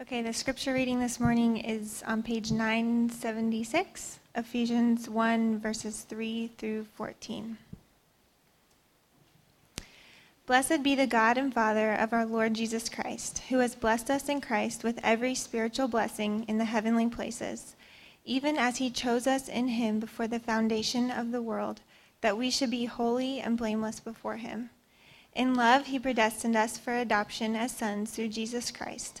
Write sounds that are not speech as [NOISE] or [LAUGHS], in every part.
Okay, the scripture reading this morning is on page 976, Ephesians 1, verses 3 through 14. Blessed be the God and Father of our Lord Jesus Christ, who has blessed us in Christ with every spiritual blessing in the heavenly places, even as he chose us in him before the foundation of the world, that we should be holy and blameless before him. In love, he predestined us for adoption as sons through Jesus Christ,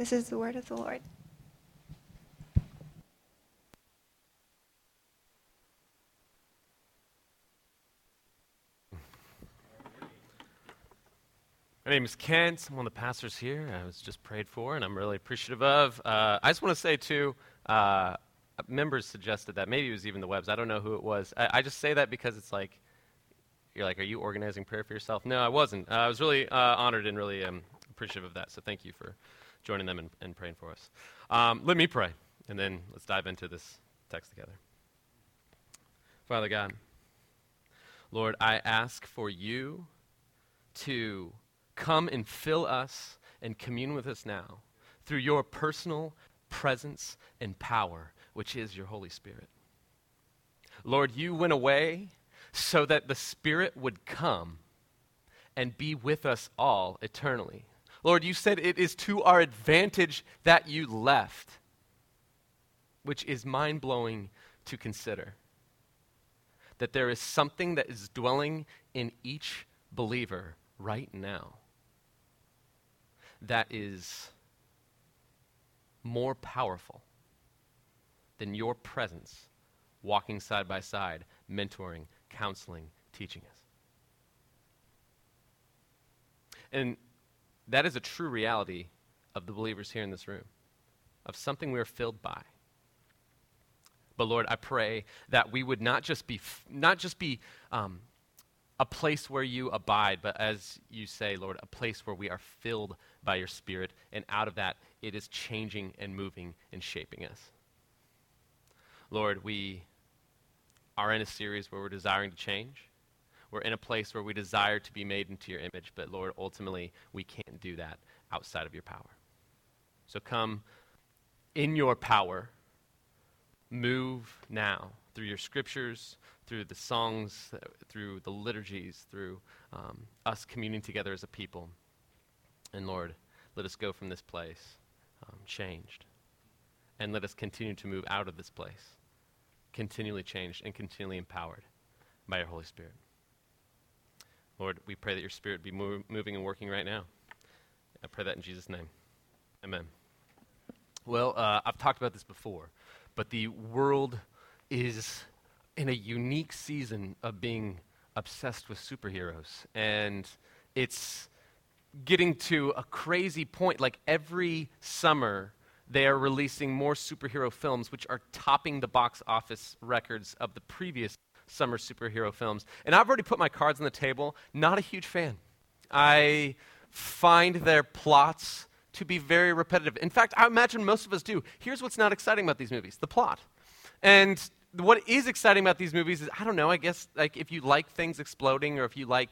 This is the word of the Lord. My name is Kent. I'm one of the pastors here. I was just prayed for, and I'm really appreciative of. Uh, I just want to say, too, uh, members suggested that. Maybe it was even the webs. I don't know who it was. I, I, just say that because it's like, you're like, are you organizing prayer for yourself? No, I wasn't. Uh, I was really uh, honored and really um, appreciative of that. So thank you for joining them and, praying for us. Um, let me pray, and then let's dive into this text together. Father God, Lord, I ask for you to Come and fill us and commune with us now through your personal presence and power, which is your Holy Spirit. Lord, you went away so that the Spirit would come and be with us all eternally. Lord, you said it is to our advantage that you left, which is mind blowing to consider. That there is something that is dwelling in each believer right now that is more powerful than your presence walking side by side, mentoring, counseling, teaching us. And that is a true reality of the believers here in this room, of something we are filled by. But Lord, I pray that we would not just be, not just be um, a place where you abide, but as you say, Lord, a place where we are filled by your Spirit, and out of that, it is changing and moving and shaping us. Lord, we are in a series where we're desiring to change. We're in a place where we desire to be made into your image, but Lord, ultimately, we can't do that outside of your power. So come in your power, move now through your scriptures, through the songs, through the liturgies, through um, us communing together as a people. And Lord, let us go from this place um, changed. And let us continue to move out of this place, continually changed and continually empowered by your Holy Spirit. Lord, we pray that your Spirit be move, moving and working right now. I pray that in Jesus' name. Amen. Well, uh, I've talked about this before, but the world is in a unique season of being obsessed with superheroes. And it's getting to a crazy point. Like every summer, they are releasing more superhero films, which are topping the box office records of the previous summer superhero films. And I've already put my cards on the table. Not a huge fan. I find their plots to be very repetitive. In fact, I imagine most of us do. Here's what's not exciting about these movies the plot. And what is exciting about these movies is I don't know. I guess like if you like things exploding, or if you like,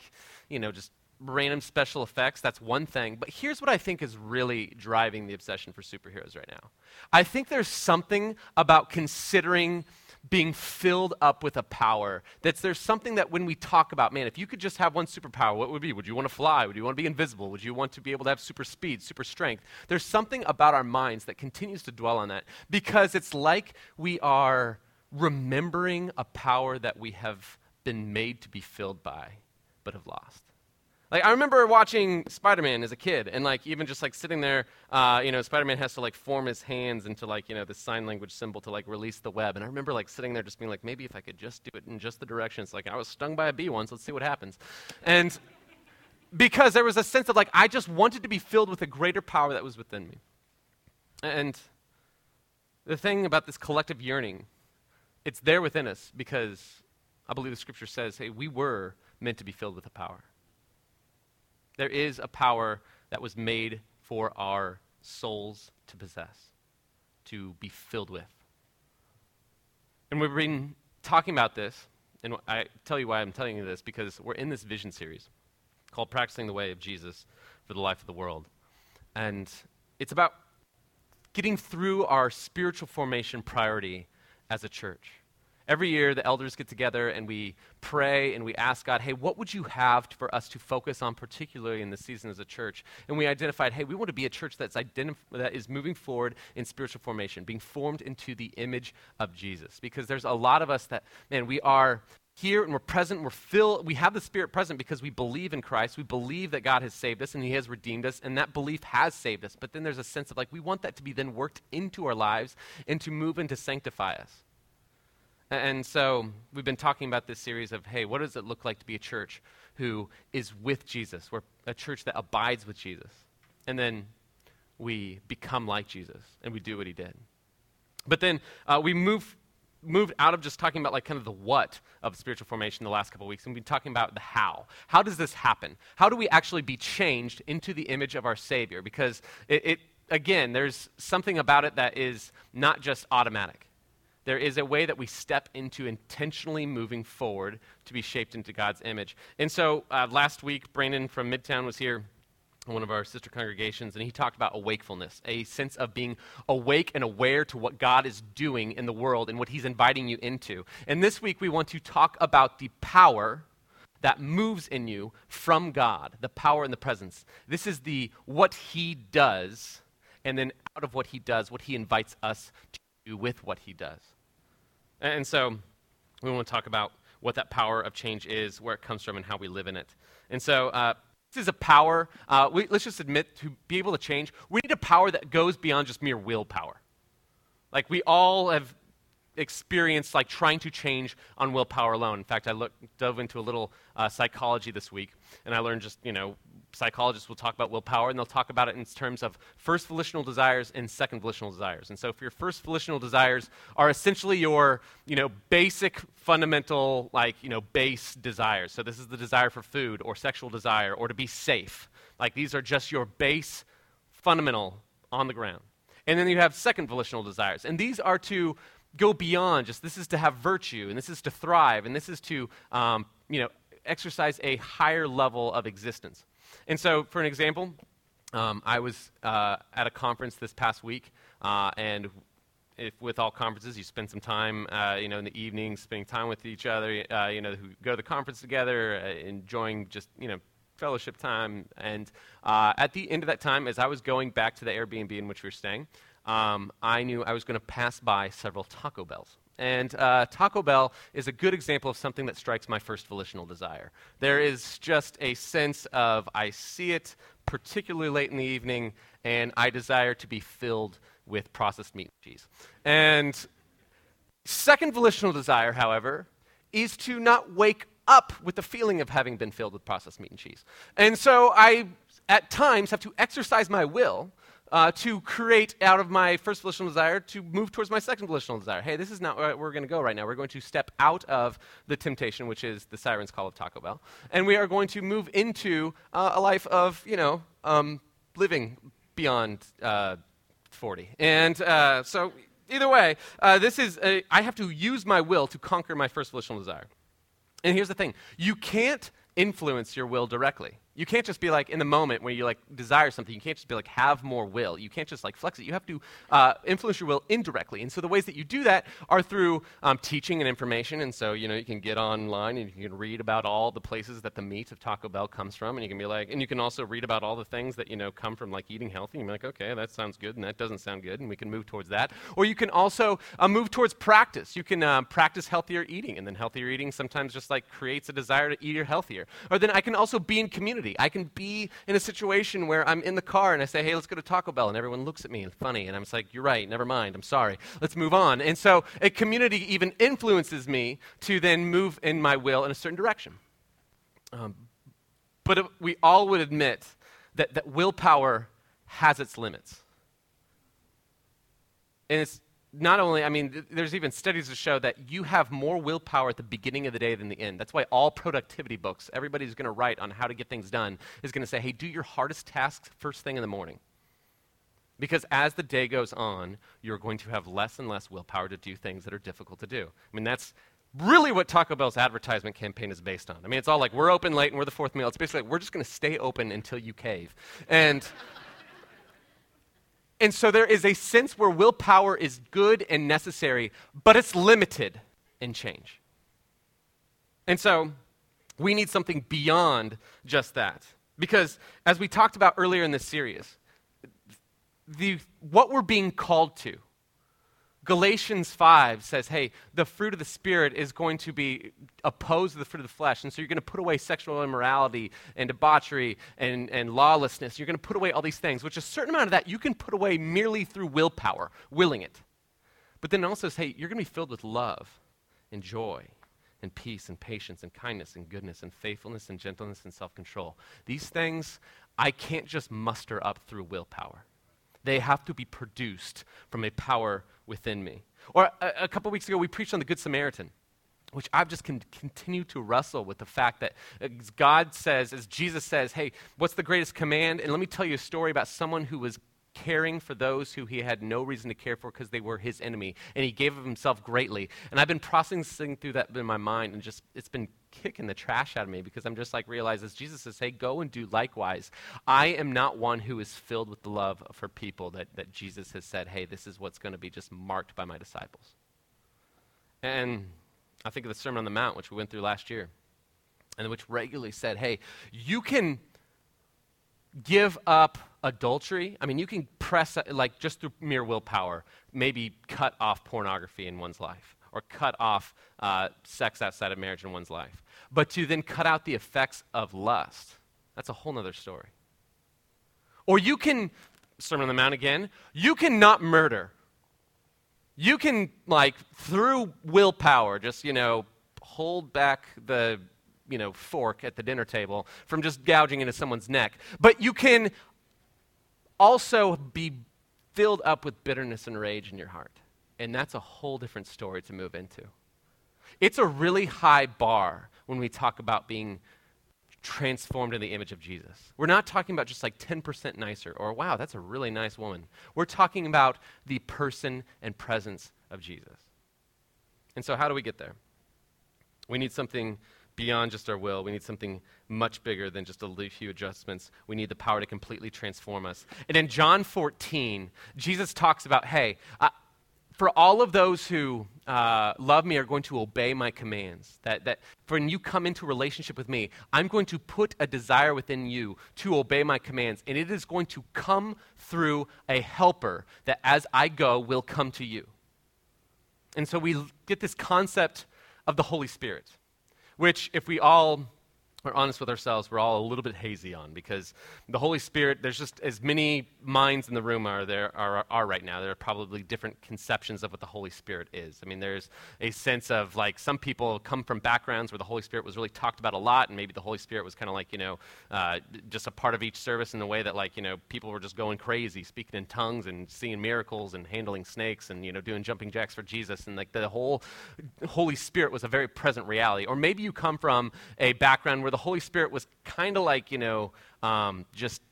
you know, just random special effects, that's one thing. But here's what I think is really driving the obsession for superheroes right now. I think there's something about considering being filled up with a power. That's there's something that when we talk about, man, if you could just have one superpower, what would be? Would you want to fly? Would you want to be invisible? Would you want to be able to have super speed, super strength? There's something about our minds that continues to dwell on that because it's like we are remembering a power that we have been made to be filled by but have lost. Like I remember watching Spider-Man as a kid, and like even just like sitting there, uh, you know, Spider-Man has to like form his hands into like you know the sign language symbol to like release the web, and I remember like sitting there just being like, maybe if I could just do it in just the direction. It's like I was stung by a bee once. Let's see what happens, and because there was a sense of like I just wanted to be filled with a greater power that was within me, and the thing about this collective yearning, it's there within us because I believe the Scripture says, hey, we were meant to be filled with a power. There is a power that was made for our souls to possess, to be filled with. And we've been talking about this, and I tell you why I'm telling you this, because we're in this vision series called Practicing the Way of Jesus for the Life of the World. And it's about getting through our spiritual formation priority as a church. Every year, the elders get together and we pray and we ask God, hey, what would you have for us to focus on, particularly in this season as a church? And we identified, hey, we want to be a church that's identif- that is moving forward in spiritual formation, being formed into the image of Jesus. Because there's a lot of us that, man, we are here and we're present, we're filled, we have the Spirit present because we believe in Christ. We believe that God has saved us and He has redeemed us, and that belief has saved us. But then there's a sense of like, we want that to be then worked into our lives and to move and to sanctify us. And so we've been talking about this series of, hey, what does it look like to be a church who is with Jesus? We're a church that abides with Jesus. And then we become like Jesus and we do what he did. But then uh, we move moved out of just talking about like kind of the what of spiritual formation the last couple of weeks and we've been talking about the how how does this happen how do we actually be changed into the image of our savior because it, it again there's something about it that is not just automatic there is a way that we step into intentionally moving forward to be shaped into God's image. And so uh, last week, Brandon from Midtown was here one of our sister congregations, and he talked about awakefulness, a sense of being awake and aware to what God is doing in the world and what he's inviting you into. And this week we want to talk about the power that moves in you from God, the power and the presence. This is the what he does, and then out of what he does, what he invites us to do with what he does. And so we want to talk about what that power of change is, where it comes from, and how we live in it. And so uh, this is a power, uh, we, let's just admit, to be able to change, we need a power that goes beyond just mere willpower. Like we all have experienced like trying to change on willpower alone. In fact, I look, dove into a little uh, psychology this week, and I learned just, you know, psychologists will talk about willpower, and they'll talk about it in terms of first volitional desires and second volitional desires. And so, if your first volitional desires are essentially your, you know, basic, fundamental, like, you know, base desires. So this is the desire for food or sexual desire or to be safe. Like these are just your base, fundamental, on the ground. And then you have second volitional desires, and these are to go beyond just this is to have virtue, and this is to thrive, and this is to, um, you know, exercise a higher level of existence. And so, for an example, um, I was uh, at a conference this past week, uh, and if with all conferences, you spend some time, uh, you know, in the evening, spending time with each other, uh, you know, who go to the conference together, uh, enjoying just, you know, fellowship time. And uh, at the end of that time, as I was going back to the Airbnb in which we were staying, um, I knew I was going to pass by several Taco Bells. And uh, Taco Bell is a good example of something that strikes my first volitional desire. There is just a sense of I see it particularly late in the evening, and I desire to be filled with processed meat and cheese. And second volitional desire, however, is to not wake up with the feeling of having been filled with processed meat and cheese. And so I, at times, have to exercise my will uh, to create out of my first volitional desire to move towards my second volitional desire. Hey, this is not where we're going to go right now. We're going to step out of the temptation, which is the siren's call of Taco Bell, and we are going to move into uh, a life of, you know, um, living beyond uh, 40. And uh, so, either way, uh, this is a, I have to use my will to conquer my first volitional desire. And here's the thing you can't influence your will directly. You can't just be like in the moment when you like desire something. You can't just be like have more will. You can't just like flex it. You have to uh, influence your will indirectly. And so the ways that you do that are through um, teaching and information. And so you know you can get online and you can read about all the places that the meat of Taco Bell comes from, and you can be like, and you can also read about all the things that you know come from like eating healthy. And you're like, okay, that sounds good, and that doesn't sound good, and we can move towards that. Or you can also uh, move towards practice. You can uh, practice healthier eating, and then healthier eating sometimes just like creates a desire to eat healthier. Or then I can also be in community. I can be in a situation where I'm in the car and I say, hey, let's go to Taco Bell, and everyone looks at me and funny, and I'm just like, you're right, never mind, I'm sorry, let's move on. And so a community even influences me to then move in my will in a certain direction. Um, but we all would admit that, that willpower has its limits. And it's not only, I mean, th- there's even studies that show that you have more willpower at the beginning of the day than the end. That's why all productivity books, everybody's going to write on how to get things done, is going to say, hey, do your hardest tasks first thing in the morning. Because as the day goes on, you're going to have less and less willpower to do things that are difficult to do. I mean, that's really what Taco Bell's advertisement campaign is based on. I mean, it's all like, we're open late and we're the fourth meal. It's basically like, we're just going to stay open until you cave. And. And so there is a sense where willpower is good and necessary, but it's limited in change. And so we need something beyond just that. Because as we talked about earlier in this series, the, what we're being called to Galatians 5 says, hey, the fruit of the Spirit is going to be opposed to the fruit of the flesh. And so you're going to put away sexual immorality and debauchery and, and lawlessness. You're going to put away all these things, which a certain amount of that you can put away merely through willpower, willing it. But then it also says, hey, you're going to be filled with love and joy and peace and patience and kindness and goodness and faithfulness and gentleness and self control. These things I can't just muster up through willpower. They have to be produced from a power within me. Or a, a couple weeks ago, we preached on the Good Samaritan which I've just con- continued to wrestle with the fact that uh, God says, as Jesus says, hey, what's the greatest command? And let me tell you a story about someone who was caring for those who he had no reason to care for because they were his enemy, and he gave of himself greatly. And I've been processing through that in my mind, and just it's been kicking the trash out of me because I'm just like realizes Jesus says, hey, go and do likewise. I am not one who is filled with the love for people that, that Jesus has said, hey, this is what's going to be just marked by my disciples. And I think of the Sermon on the Mount, which we went through last year, and which regularly said, hey, you can give up adultery. I mean, you can press, like, just through mere willpower, maybe cut off pornography in one's life or cut off uh, sex outside of marriage in one's life. But to then cut out the effects of lust, that's a whole other story. Or you can, Sermon on the Mount again, you can not murder. You can, like, through willpower, just, you know, hold back the, you know, fork at the dinner table from just gouging into someone's neck. But you can also be filled up with bitterness and rage in your heart. And that's a whole different story to move into. It's a really high bar when we talk about being transformed in the image of Jesus. We're not talking about just like 10% nicer or, wow, that's a really nice woman. We're talking about the person and presence of Jesus. And so, how do we get there? We need something beyond just our will. We need something much bigger than just a few adjustments. We need the power to completely transform us. And in John 14, Jesus talks about, hey, uh, for all of those who uh, love me are going to obey my commands. That, that when you come into relationship with me, I'm going to put a desire within you to obey my commands. And it is going to come through a helper that as I go will come to you. And so we get this concept of the Holy Spirit, which, if we all we're honest with ourselves, we're all a little bit hazy on because the Holy Spirit, there's just as many minds in the room are there are, are right now. There are probably different conceptions of what the Holy Spirit is. I mean, there's a sense of like some people come from backgrounds where the Holy Spirit was really talked about a lot, and maybe the Holy Spirit was kind of like, you know, uh, just a part of each service in the way that like, you know, people were just going crazy, speaking in tongues and seeing miracles and handling snakes and, you know, doing jumping jacks for Jesus. And like the whole Holy Spirit was a very present reality. Or maybe you come from a background where the Holy Spirit was kind of like, you know, um, just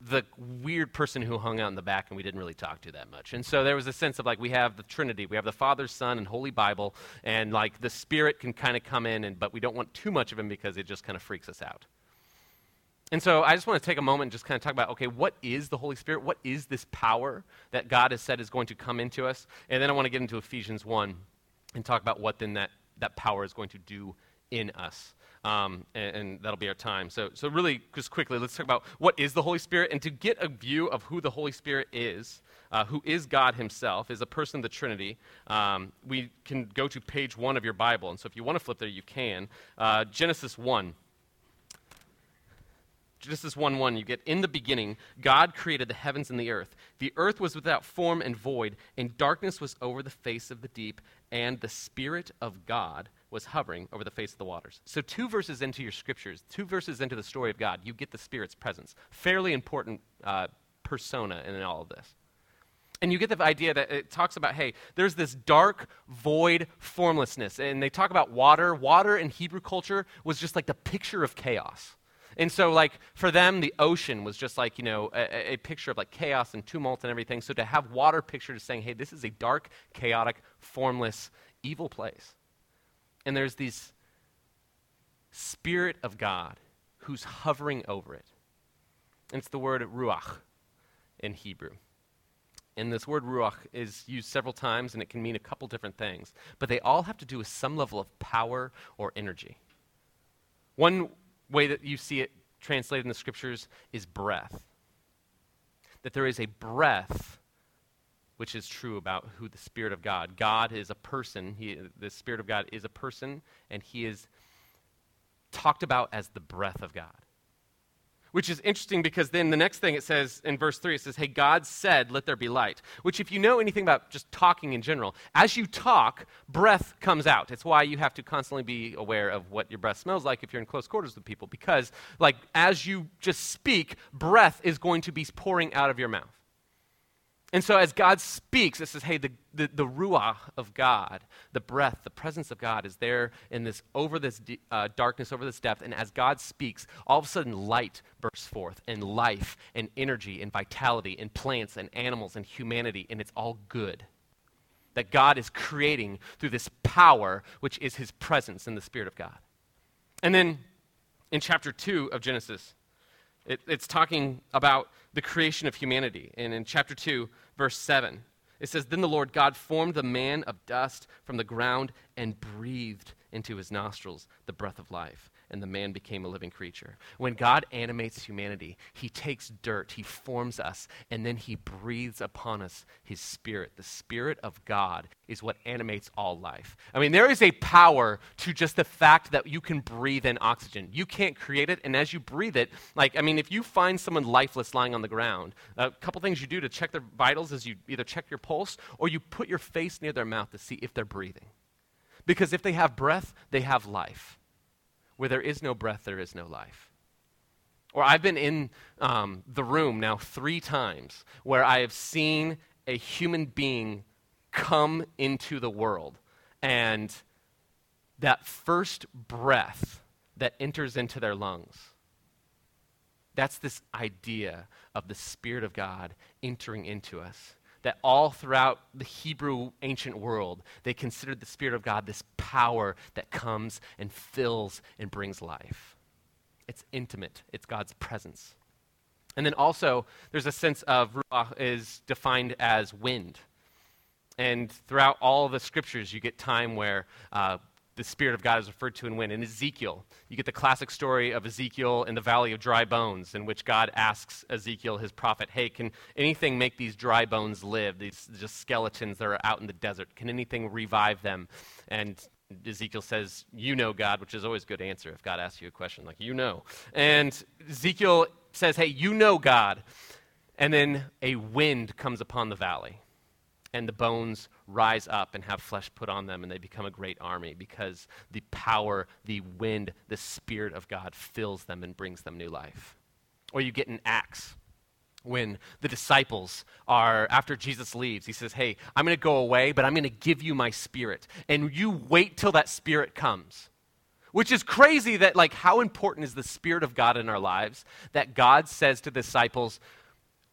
the weird person who hung out in the back and we didn't really talk to that much. And so there was a sense of like we have the Trinity, we have the Father, Son, and Holy Bible, and like the Spirit can kind of come in, and but we don't want too much of him because it just kind of freaks us out. And so I just want to take a moment and just kind of talk about okay, what is the Holy Spirit? What is this power that God has said is going to come into us? And then I want to get into Ephesians 1 and talk about what then that, that power is going to do in us. Um, and, and, that'll be our time. So, so really, just quickly, let's talk about what is the Holy Spirit, and to get a view of who the Holy Spirit is, uh, who is God Himself, is a person of the Trinity. Um, we can go to page one of your Bible, and so if you want to flip there, you can. Uh, Genesis one. Genesis 1 1, you get, In the beginning, God created the heavens and the earth. The earth was without form and void, and darkness was over the face of the deep, and the Spirit of God was hovering over the face of the waters. So, two verses into your scriptures, two verses into the story of God, you get the Spirit's presence. Fairly important uh, persona in all of this. And you get the idea that it talks about, hey, there's this dark, void formlessness. And they talk about water. Water in Hebrew culture was just like the picture of chaos. And so, like, for them, the ocean was just like, you know, a, a, picture of like chaos and tumult and everything. So to have water pictured as saying, hey, this is a dark, chaotic, formless, evil place. And there's this Spirit of God who's hovering over it. It's the word ruach in Hebrew. And this word ruach is used several times and it can mean a couple different things. But they all have to do with some level of power or energy. One way that you see it translated in the scriptures is breath. That there is a breath which is true about who the Spirit of God. God is a person. He, the Spirit of God is a person, and he is talked about as the breath of God which is interesting because then the next thing it says in verse 3 it says hey god said let there be light which if you know anything about just talking in general as you talk breath comes out it's why you have to constantly be aware of what your breath smells like if you're in close quarters with people because like as you just speak breath is going to be pouring out of your mouth and so, as God speaks, it says, hey, the, the, the ruah of God, the breath, the presence of God is there in this, over this uh, darkness, over this depth. And as God speaks, all of a sudden light bursts forth, and life, and energy, and vitality, and plants, and animals, and humanity, and it's all good. That God is creating through this power, which is his presence in the Spirit of God. And then in chapter 2 of Genesis, it, it's talking about the creation of humanity. And in chapter 2, verse 7. It says, Then the Lord God formed the man of dust from the ground and breathed into his nostrils the breath of life and the man became a living creature. When God animates humanity, he takes dirt, he forms us, and then he breathes upon us his spirit. The spirit of God is what animates all life. I mean, there is a power to just the fact that you can breathe in oxygen. You can't create it, and as you breathe it, like, I mean, if you find someone lifeless lying on the ground, a couple things you do to check their vitals is you either check your pulse or you put your face near their mouth to see if they're breathing. Because if they have breath, they have life. Where there is no breath, there is no life. Or I've been in um, the room now three times where I have seen a human being come into the world. And that first breath that enters into their lungs, that's this idea of the Spirit of God entering into us that all throughout the Hebrew ancient world, they considered the Spirit of God this power that comes and fills and brings life. It's intimate, it's God's presence. And then also, there's a sense of ruach is defined as wind. And throughout all the scriptures, you get time where uh, the Spirit of God is referred to in wind. In Ezekiel, you get the classic story of Ezekiel in the valley of dry bones, in which God asks Ezekiel, his prophet, Hey, can anything make these dry bones live? These just skeletons that are out in the desert. Can anything revive them? And Ezekiel says, You know, God, which is always a good answer if God asks you a question, like, You know. And Ezekiel says, Hey, you know, God. And then a wind comes upon the valley and the bones rise up and have flesh put on them, and they become a great army because the power, the wind, the Spirit of God fills them and brings them new life. Or you get an Acts when the disciples are, after Jesus leaves, he says, Hey, I'm going to go away, but I'm going to give you my Spirit. And you wait till that Spirit comes. Which is crazy that, like, how important is the Spirit of God in our lives that God says to the disciples,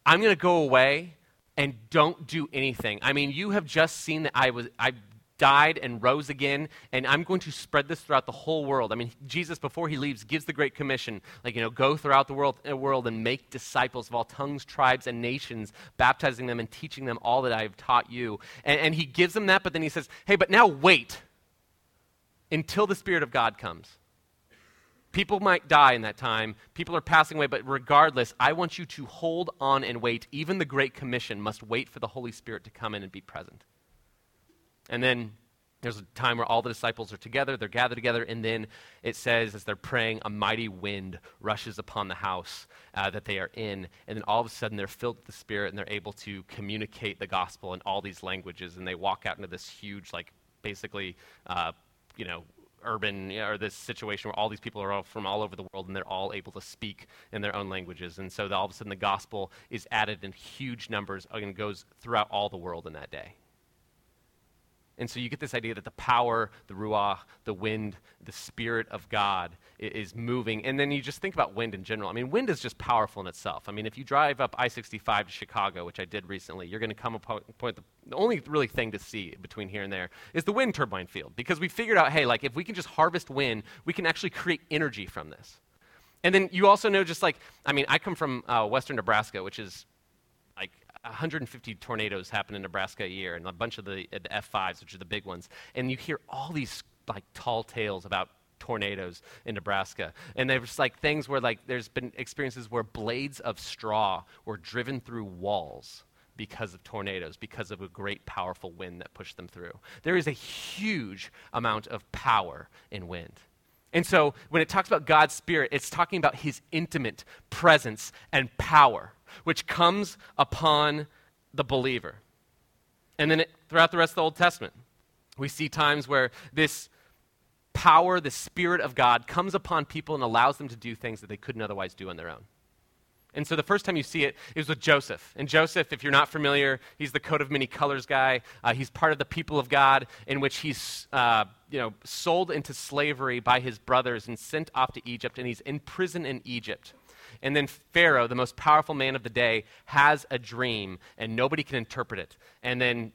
I'm going to go away, and don't do anything. I mean, you have just seen that I was I died and rose again, and I'm going to spread this throughout the whole world. I mean, Jesus, before he leaves, gives the Great Commission, like, you know, go throughout the world, uh, world and make disciples of all tongues, tribes, and nations, baptizing them and teaching them all that I have taught you. And, and he gives them that, but then he says, hey, but now wait until the Spirit of God comes. People might die in that time. People are passing away, but regardless, I want you to hold on and wait. Even the Great Commission must wait for the Holy Spirit to come in and be present. And then there's a time where all the disciples are together, they're gathered together, and then it says, as they're praying, a mighty wind rushes upon the house uh, that they are in. And then all of a sudden, they're filled with the Spirit and they're able to communicate the gospel in all these languages. And they walk out into this huge, like, basically, uh, you know, urban you know, or this situation where all these people are all from all over the world and they're all able to speak in their own languages. And so all of a sudden the gospel is added in huge numbers and goes throughout all the world in that day. And so you get this idea that the power, the ruach, the wind, the spirit of God is moving. And then you just think about wind in general. I mean, wind is just powerful in itself. I mean, if you drive up I 65 to Chicago, which I did recently, you're going to come upon point the, the only really thing to see between here and there is the wind turbine field. Because we figured out, hey, like if we can just harvest wind, we can actually create energy from this. And then you also know, just like, I mean, I come from uh, western Nebraska, which is 150 tornadoes happen in Nebraska a year, and a bunch of the, uh, the F5s, which are the big ones. And you hear all these like tall tales about tornadoes in Nebraska. And there's like things where like there's been experiences where blades of straw were driven through walls because of tornadoes, because of a great powerful wind that pushed them through. There is a huge amount of power in wind. And so when it talks about God's Spirit, it's talking about his intimate presence and power which comes upon the believer. And then it, throughout the rest of the Old Testament, we see times where this power, the Spirit of God, comes upon people and allows them to do things that they couldn't otherwise do on their own. And so the first time you see it is with Joseph. And Joseph, if you're not familiar, he's the coat of many colors guy. Uh, he's part of the people of God, in which he's uh, you know, sold into slavery by his brothers and sent off to Egypt, and he's in prison in Egypt. And then Pharaoh, the most powerful man of the day, has a dream and nobody can interpret it. And then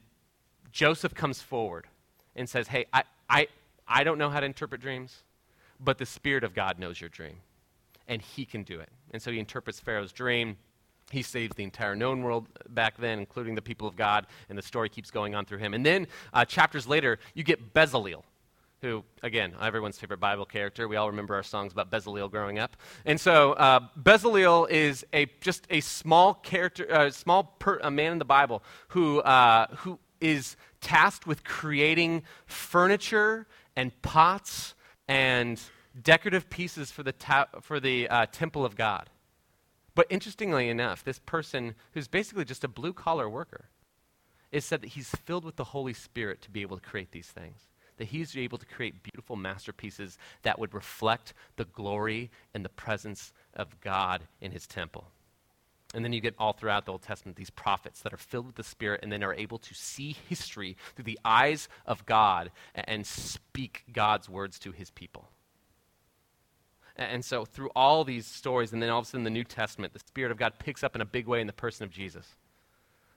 Joseph comes forward and says, Hey, I, I, I don't know how to interpret dreams, but the Spirit of God knows your dream. And he can do it. And so he interprets Pharaoh's dream. He saves the entire known world back then, including the people of God, and the story keeps going on through him. And then, uh, chapters later, you get Bezalel who, again, everyone's favorite Bible character. We all remember our songs about Bezalel growing up. And so uh, Bezalel is a, just a small character, a uh, small per, a man in the Bible who, uh, who is tasked with creating furniture and pots and decorative pieces for the, ta- for the uh, temple of God. But interestingly enough, this person, who's basically just a blue collar worker, is said that he's filled with the Holy Spirit to be able to create these things that he's able to create beautiful masterpieces that would reflect the glory and the presence of God in his temple. And then you get all throughout the Old Testament these prophets that are filled with the Spirit and then are able to see history through the eyes of God and speak God's words to his people. And so, through all these stories, and then all of a sudden, the New Testament, the Spirit of God picks up in a big way in the person of Jesus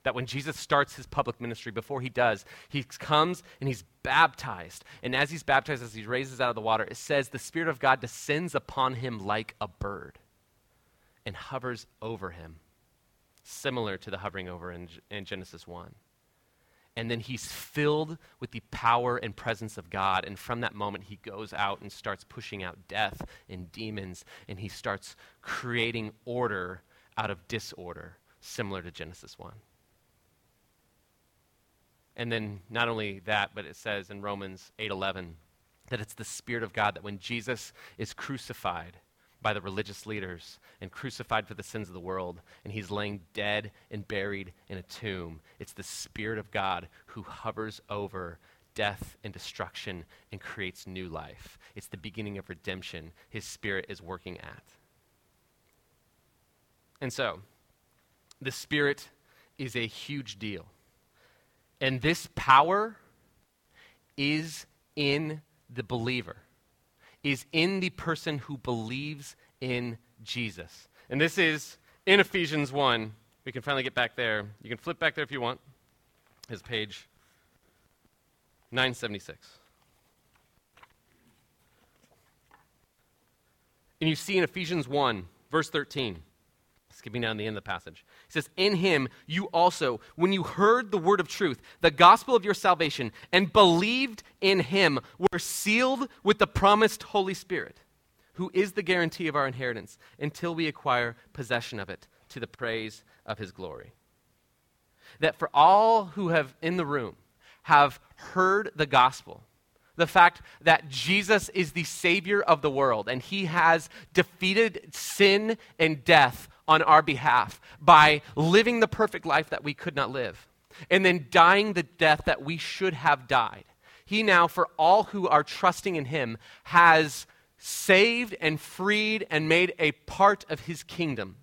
that when Jesus starts his public ministry, before he does, he comes and he's baptized. And as he's baptized, as he raises out of the water, it says the Spirit of God descends upon him like a bird and hovers over him, similar to the hovering over in, in Genesis 1. And then he's filled with the power and presence of God. And from that moment, he goes out and starts pushing out death and demons, and he starts creating order out of disorder, similar to Genesis 1. And then not only that, but it says in Romans 8:11 that it's the spirit of God that when Jesus is crucified by the religious leaders and crucified for the sins of the world and he's laying dead and buried in a tomb, it's the spirit of God who hovers over death and destruction and creates new life. It's the beginning of redemption his spirit is working at. And so, the spirit is a huge deal. And this power is in the believer, is in the person who believes in Jesus. And this is in Ephesians 1. We can finally get back there. You can flip back there if you want. His page 976. And you see in Ephesians 1, verse 13, skipping down the end of the passage. He says, In him you also, when you heard the word of truth, the gospel of your salvation, and believed in him, were sealed with the promised Holy Spirit, who is the guarantee of our inheritance until we acquire possession of it to the praise of his glory. That for all who have in the room have heard the gospel, the fact that Jesus is the Savior of the world and He has defeated sin and death on our behalf by living the perfect life that we could not live and then dying the death that we should have died. He now, for all who are trusting in Him, has saved and freed and made a part of His kingdom.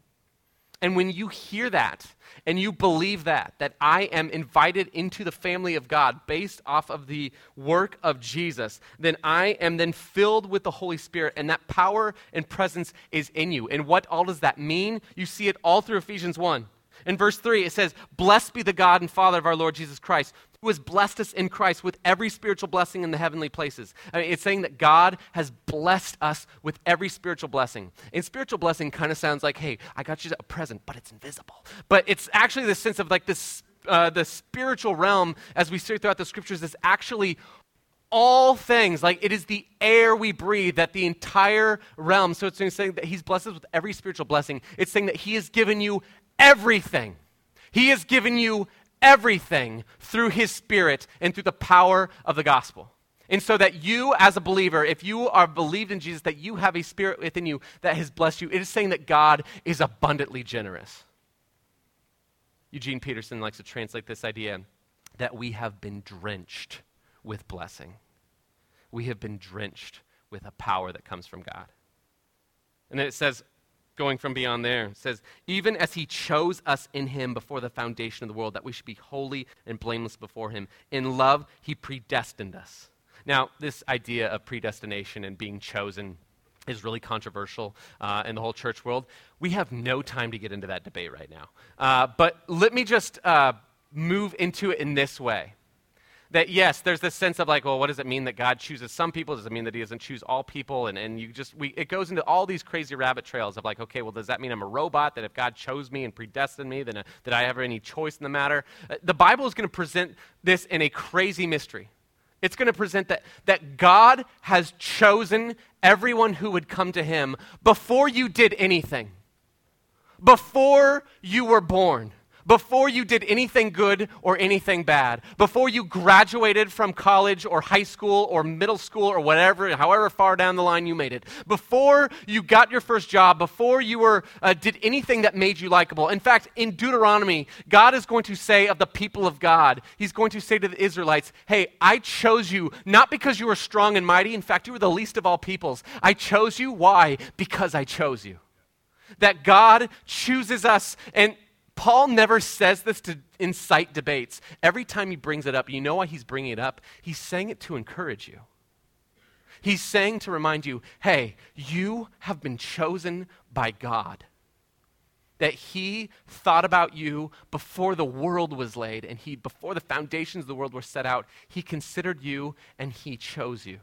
And when you hear that and you believe that, that I am invited into the family of God based off of the work of Jesus, then I am then filled with the Holy Spirit and that power and presence is in you. And what all does that mean? You see it all through Ephesians 1. In verse 3, it says, Blessed be the God and Father of our Lord Jesus Christ, who has blessed us in Christ with every spiritual blessing in the heavenly places. I mean, it's saying that God has blessed us with every spiritual blessing. And spiritual blessing kind of sounds like, hey, I got you a present, but it's invisible. But it's actually the sense of like this, uh, the spiritual realm, as we see throughout the scriptures, is actually all things. Like it is the air we breathe, that the entire realm. So it's saying that He's blessed us with every spiritual blessing. It's saying that He has given you everything. He has given you everything through his spirit and through the power of the gospel. And so that you, as a believer, if you are believed in Jesus, that you have a spirit within you that has blessed you, it is saying that God is abundantly generous. Eugene Peterson likes to translate this idea that we have been drenched with blessing. We have been drenched with a power that comes from God. And then it says, going from beyond there. Says, Even as he chose us in him before the foundation of the world, that we should be holy and blameless before him. In love, he predestined us. Now, this idea of predestination and being chosen is really controversial uh, in the whole church world. We have no time to get into that debate right now. Uh, but let me just uh, move into it in this way that yes, there's this sense of like, well, what does it mean that God chooses some people? Does it mean that He doesn't choose all people? And, and you just, we, it goes into all these crazy rabbit trails of like, okay, well, does that mean I'm a robot? That if God chose me and predestined me, then uh, did I have any choice in the matter? Uh, the Bible is going to present this in a crazy mystery. It's going to present that, that God has chosen everyone who would come to Him before you did anything, before you were born before you did anything good or anything bad, before you graduated from college or high school or middle school or whatever, however far down the line you made it, before you got your first job, before you were, uh, did anything that made you likable. In fact, in Deuteronomy, God is going to say of the people of God, He's going to say to the Israelites, Hey, I chose you not because you were strong and mighty. In fact, you were the least of all peoples. I chose you. Why? Because I chose you that God chooses us. And Paul never says this to incite debates. Every time he brings it up, you know why he's bringing it up? He's saying it to encourage you. He's saying to remind you hey, you have been chosen by God. That he thought about you before the world was laid, and he, before the foundations of the world were set out, he considered you and he chose you.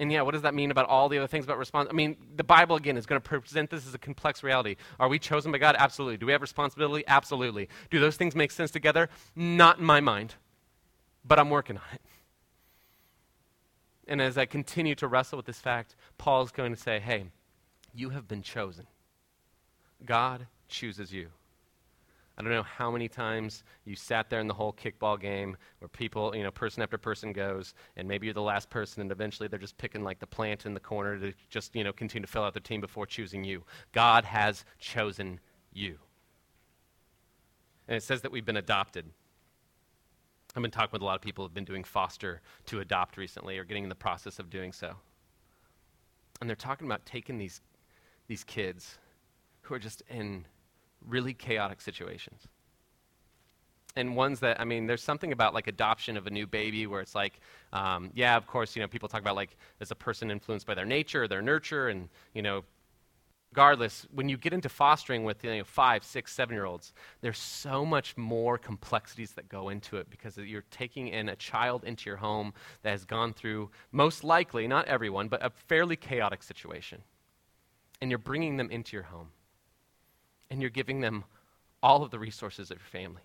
And yeah, what does that mean about all the other things about response? I mean, the Bible, again, is going to present this as a complex reality. Are we chosen by God? Absolutely. Do we have responsibility? Absolutely. Do those things make sense together? Not in my mind, but I'm working on it. And as I continue to wrestle with this fact, Paul's going to say, hey, you have been chosen. God chooses you. I don't know how many times you sat there in the whole kickball game where people, you know, person after person goes, and maybe you're the last person, and eventually they're just picking like the plant in the corner to just, you know, continue to fill out their team before choosing you. God has chosen you. And it says that we've been adopted. I've been talking with a lot of people who have been doing foster to adopt recently or getting in the process of doing so. And they're talking about taking these, these kids who are just in really chaotic situations. And ones that, I mean, there's something about like adoption of a new baby where it's like, um, yeah, of course, you know, people talk about like, is a person influenced by their nature, their nurture, and, you know, regardless, when you get into fostering with you know, five, six, seven year olds, there's so much more complexities that go into it because you're taking in a child into your home that has gone through, most likely, not everyone, but a fairly chaotic situation. And you're bringing them into your home. And you're giving them all of the resources of your family.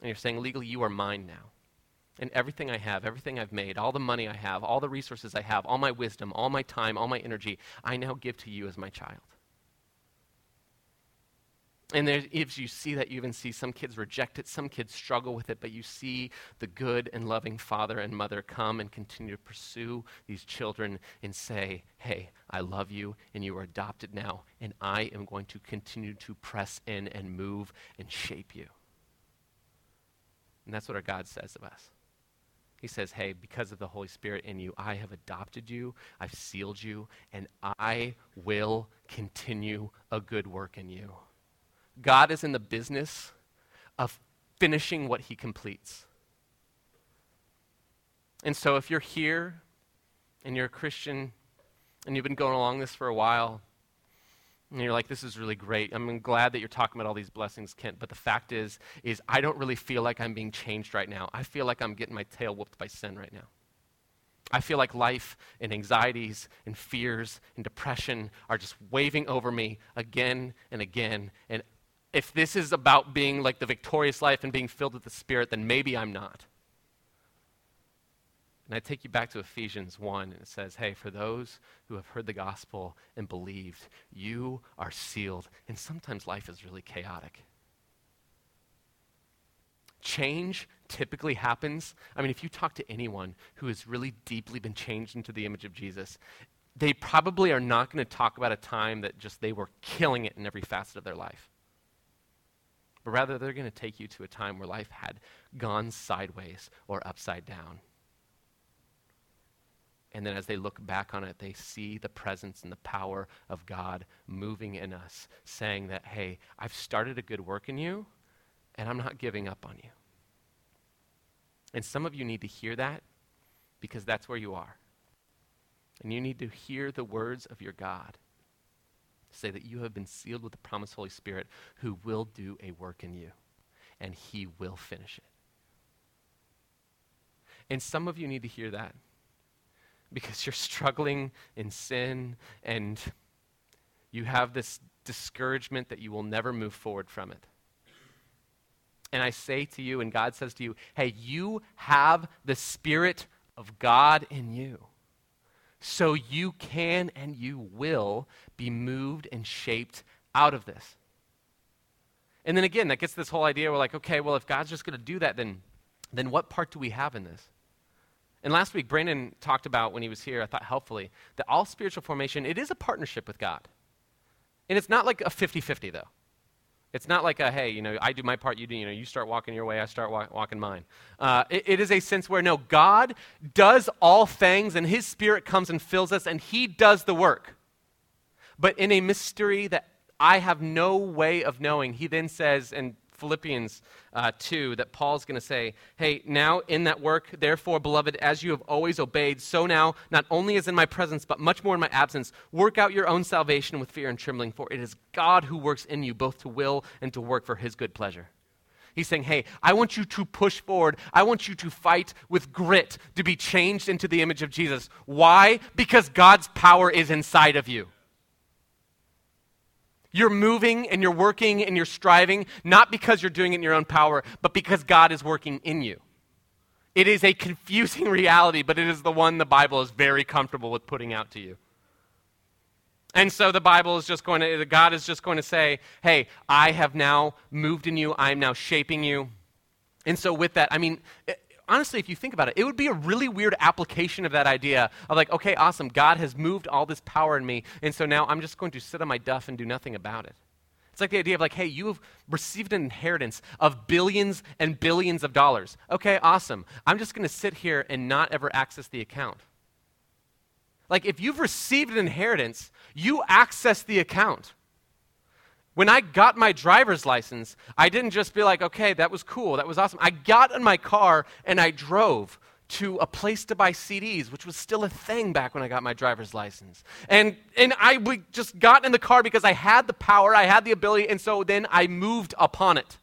And you're saying, legally, you are mine now. And everything I have, everything I've made, all the money I have, all the resources I have, all my wisdom, all my time, all my energy, I now give to you as my child. And there, if you see that, you even see some kids reject it, some kids struggle with it, but you see the good and loving father and mother come and continue to pursue these children and say, Hey, I love you, and you are adopted now, and I am going to continue to press in and move and shape you. And that's what our God says of us. He says, Hey, because of the Holy Spirit in you, I have adopted you, I've sealed you, and I will continue a good work in you. God is in the business of finishing what he completes. And so if you're here and you're a Christian and you've been going along this for a while, and you're like, this is really great. I'm glad that you're talking about all these blessings, Kent. But the fact is, is I don't really feel like I'm being changed right now. I feel like I'm getting my tail whooped by sin right now. I feel like life and anxieties and fears and depression are just waving over me again and again. And if this is about being like the victorious life and being filled with the Spirit, then maybe I'm not. And I take you back to Ephesians 1, and it says, Hey, for those who have heard the gospel and believed, you are sealed. And sometimes life is really chaotic. Change typically happens. I mean, if you talk to anyone who has really deeply been changed into the image of Jesus, they probably are not going to talk about a time that just they were killing it in every facet of their life. But rather, they're going to take you to a time where life had gone sideways or upside down. And then as they look back on it, they see the presence and the power of God moving in us, saying that, hey, I've started a good work in you, and I'm not giving up on you. And some of you need to hear that because that's where you are. And you need to hear the words of your God say that you have been sealed with the promised Holy Spirit who will do a work in you, and he will finish it. And some of you need to hear that because you're struggling in sin and you have this discouragement that you will never move forward from it. And I say to you, and God says to you, hey, you have the Spirit of God in you. So you can and you will be moved and shaped out of this. And then again, that gets this whole idea we're like, okay, well, if God's just going to do that, then, then what part do we have in this? And last week, Brandon talked about when he was here, I thought helpfully, that all spiritual formation, it is a partnership with God. And it's not like a 50 50, though. It's not like a, hey, you know, I do my part, you do, you know, you start walking your way, I start wa- walking mine. Uh, it, it is a sense where, no, God does all things and His Spirit comes and fills us and He does the work. But in a mystery that I have no way of knowing, He then says, and Philippians uh, 2 that Paul's going to say, Hey, now in that work, therefore, beloved, as you have always obeyed, so now, not only as in my presence, but much more in my absence, work out your own salvation with fear and trembling, for it is God who works in you both to will and to work for his good pleasure. He's saying, Hey, I want you to push forward. I want you to fight with grit to be changed into the image of Jesus. Why? Because God's power is inside of you. You're moving and you're working and you're striving, not because you're doing it in your own power, but because God is working in you. It is a confusing [LAUGHS] reality, but it is the one the Bible is very comfortable with putting out to you. And so the Bible is just going to, God is just going to say, hey, I have now moved in you, I'm now shaping you. And so with that, I mean, honestly, if you think about it, it would be a really weird application of that idea of like, okay, awesome, God has moved all this power in me, and so now I'm just going to sit on my duff and do nothing about it. It's like the idea of like, hey, you have received an inheritance of billions and billions of dollars. Okay, awesome. I'm just going to sit here and not ever access the account. Like, if you've received an inheritance, you access the account. When I got my driver's license, I didn't just be like, okay, that was cool, that was awesome. I got in my car and I drove to a place to buy CDs, which was still a thing back when I got my driver's license. And, and I we just got in the car because I had the power, I had the ability, and so then I moved upon it.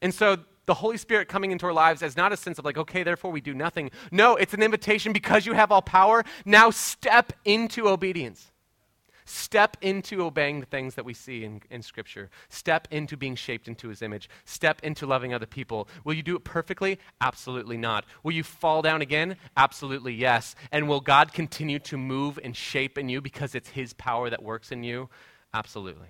And so the Holy Spirit coming into our lives as not a sense of like, okay, therefore we do nothing. No, it's an invitation because you have all power. Now step into obedience. Step into obeying the things that we see in, in Scripture. Step into being shaped into His image. Step into loving other people. Will you do it perfectly? Absolutely not. Will you fall down again? Absolutely yes. And will God continue to move and shape in you because it's His power that works in you? Absolutely.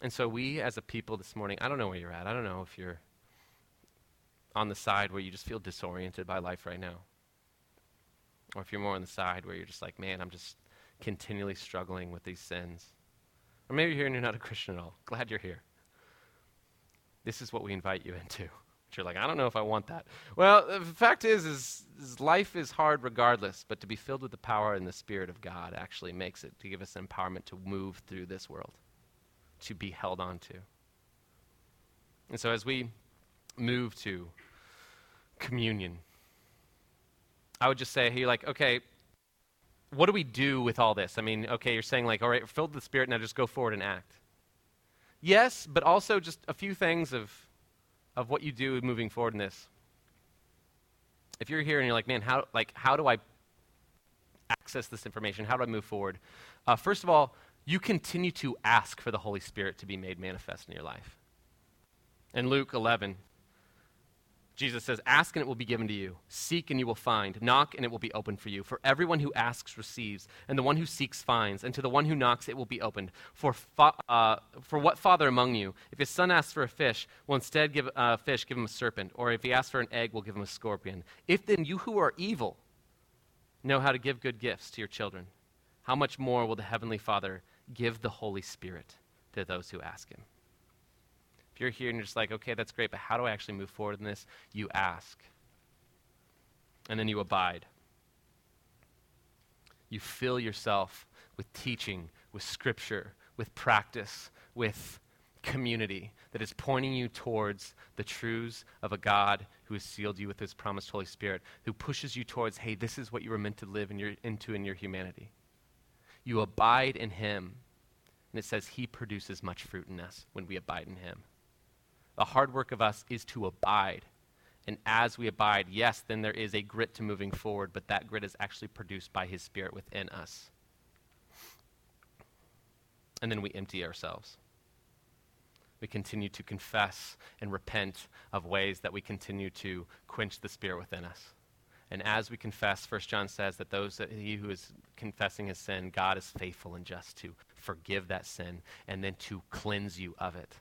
And so, we as a people this morning, I don't know where you're at. I don't know if you're on the side where you just feel disoriented by life right now. Or if you're more on the side where you're just like, man, I'm just continually struggling with these sins. Or maybe you're here and you're not a Christian at all. Glad you're here. This is what we invite you into. But you're like, I don't know if I want that. Well, the fact is, is, is life is hard regardless, but to be filled with the power and the Spirit of God actually makes it to give us empowerment to move through this world, to be held onto. And so as we move to communion, I would just say, hey, like, okay, what do we do with all this? I mean, okay, you're saying, like, all right, filled with the Spirit, now just go forward and act. Yes, but also just a few things of, of what you do moving forward in this. If you're here and you're like, man, how, like, how do I access this information? How do I move forward? Uh, first of all, you continue to ask for the Holy Spirit to be made manifest in your life. In Luke 11, Jesus says, Ask and it will be given to you. Seek and you will find. Knock and it will be opened for you. For everyone who asks receives, and the one who seeks finds, and to the one who knocks it will be opened. For, fa- uh, for what father among you, if his son asks for a fish, will instead give a uh, fish, give him a serpent? Or if he asks for an egg, will give him a scorpion? If then you who are evil know how to give good gifts to your children, how much more will the heavenly Father give the Holy Spirit to those who ask him? You're here and you're just like, okay, that's great, but how do I actually move forward in this? You ask. And then you abide. You fill yourself with teaching, with scripture, with practice, with community that is pointing you towards the truths of a God who has sealed you with his promised Holy Spirit, who pushes you towards, hey, this is what you were meant to live in your, into in your humanity. You abide in him. And it says he produces much fruit in us when we abide in him. The hard work of us is to abide. And as we abide, yes, then there is a grit to moving forward, but that grit is actually produced by His Spirit within us. And then we empty ourselves. We continue to confess and repent of ways that we continue to quench the Spirit within us. And as we confess, First John says that those that he who is confessing his sin, God is faithful and just to forgive that sin and then to cleanse you of it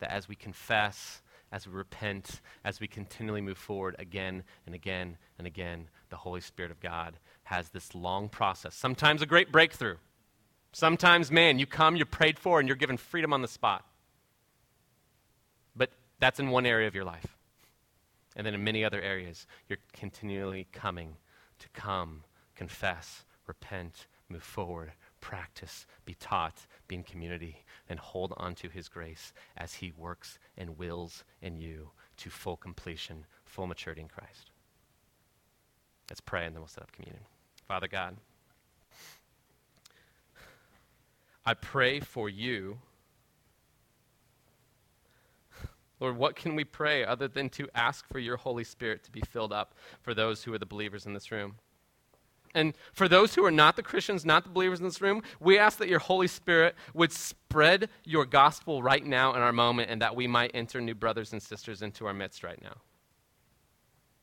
that as we confess, as we repent, as we continually move forward again and again and again, the Holy Spirit of God has this long process. Sometimes a great breakthrough. Sometimes, man, you come, you're prayed for, and you're given freedom on the spot. But that's in one area of your life. And then in many other areas, you're continually coming to come, confess, repent, move forward, practice, be taught, be in community, and hold on to his grace as he works and wills in you to full completion, full maturity in Christ. Let's pray and then we'll set up communion. Father God, I pray for you. Lord, what can we pray other than to ask for your Holy Spirit to be filled up for those who are the believers in this room? And for those who are not the Christians, not the believers in this room, we ask that your Holy Spirit would spread your gospel right now in our moment and that we might enter new brothers and sisters into our midst right now.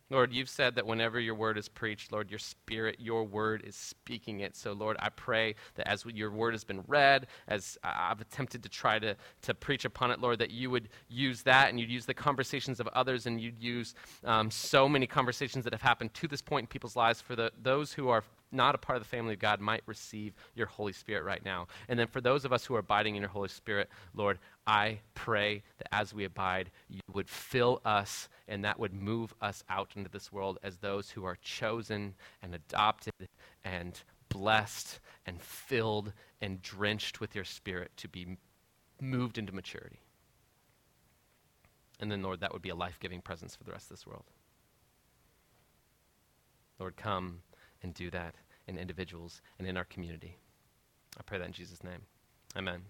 Lord, you've said that whenever your word is preached, Lord, your spirit, your word is speaking it. So, Lord, I pray that as your word has been read, as I've attempted to try to, to preach upon it, Lord, that you would use that and you'd use the conversations of others and you'd use um, so many conversations that have happened to this point in people's lives for the, those who are not a part of the family of God might receive your Holy Spirit right now. And then for those of us who are abiding in your Holy Spirit, Lord, I pray that as we abide, you would fill us and that would move us out into this world as those who are chosen and adopted and blessed and filled and drenched with your Spirit to be moved into maturity. And then, Lord, that would be a life giving presence for the rest of this world. Lord, come and do that in individuals and in our community. I pray that in Jesus' name. Amen.